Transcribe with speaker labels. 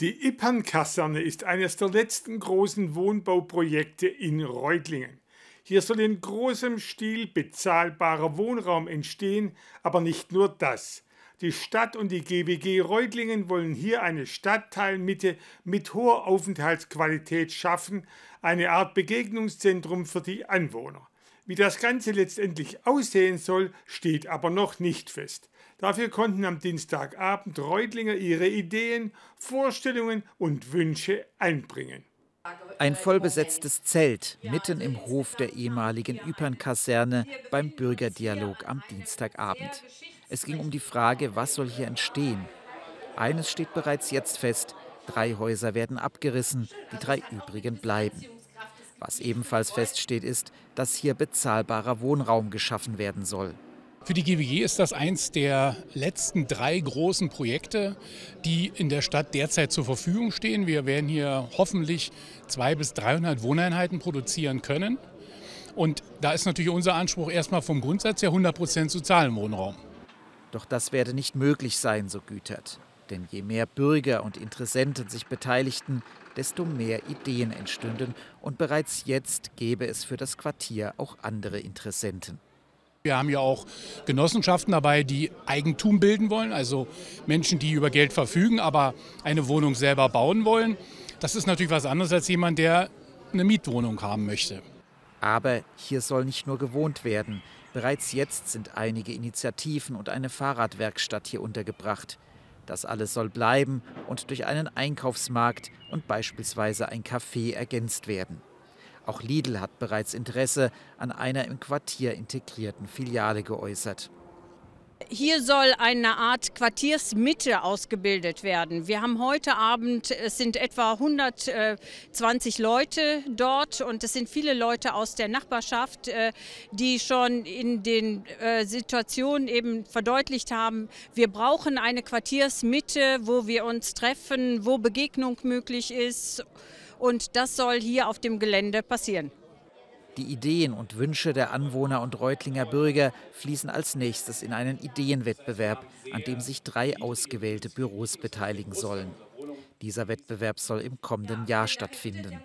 Speaker 1: Die Ippern-Kaserne ist eines der letzten großen Wohnbauprojekte in Reutlingen. Hier soll in großem Stil bezahlbarer Wohnraum entstehen, aber nicht nur das. Die Stadt und die GWG Reutlingen wollen hier eine Stadtteilmitte mit hoher Aufenthaltsqualität schaffen, eine Art Begegnungszentrum für die Anwohner. Wie das Ganze letztendlich aussehen soll, steht aber noch nicht fest. Dafür konnten am Dienstagabend Reutlinger ihre Ideen, Vorstellungen und Wünsche einbringen.
Speaker 2: Ein vollbesetztes Zelt mitten im Hof der ehemaligen Ypern-Kaserne beim Bürgerdialog am Dienstagabend. Es ging um die Frage, was soll hier entstehen. Eines steht bereits jetzt fest, drei Häuser werden abgerissen, die drei übrigen bleiben. Was ebenfalls feststeht, ist, dass hier bezahlbarer Wohnraum geschaffen werden soll.
Speaker 3: Für die GWG ist das eins der letzten drei großen Projekte, die in der Stadt derzeit zur Verfügung stehen. Wir werden hier hoffentlich 200 bis 300 Wohneinheiten produzieren können. Und da ist natürlich unser Anspruch erstmal vom Grundsatz her 100 Prozent sozialen Wohnraum.
Speaker 2: Doch das werde nicht möglich sein, so Gütert. Denn je mehr Bürger und Interessenten sich beteiligten, desto mehr Ideen entstünden. Und bereits jetzt gäbe es für das Quartier auch andere Interessenten.
Speaker 3: Wir haben ja auch Genossenschaften dabei, die Eigentum bilden wollen, also Menschen, die über Geld verfügen, aber eine Wohnung selber bauen wollen. Das ist natürlich was anderes als jemand, der eine Mietwohnung haben möchte.
Speaker 2: Aber hier soll nicht nur gewohnt werden. Bereits jetzt sind einige Initiativen und eine Fahrradwerkstatt hier untergebracht. Das alles soll bleiben und durch einen Einkaufsmarkt und beispielsweise ein Café ergänzt werden. Auch Lidl hat bereits Interesse an einer im Quartier integrierten Filiale geäußert.
Speaker 4: Hier soll eine Art Quartiersmitte ausgebildet werden. Wir haben heute Abend, es sind etwa 120 Leute dort und es sind viele Leute aus der Nachbarschaft, äh, die schon in den äh, Situationen eben verdeutlicht haben, wir brauchen eine Quartiersmitte, wo wir uns treffen, wo Begegnung möglich ist. Und das soll hier auf dem Gelände passieren.
Speaker 2: Die Ideen und Wünsche der Anwohner und Reutlinger Bürger fließen als nächstes in einen Ideenwettbewerb, an dem sich drei ausgewählte Büros beteiligen sollen. Dieser Wettbewerb soll im kommenden Jahr stattfinden.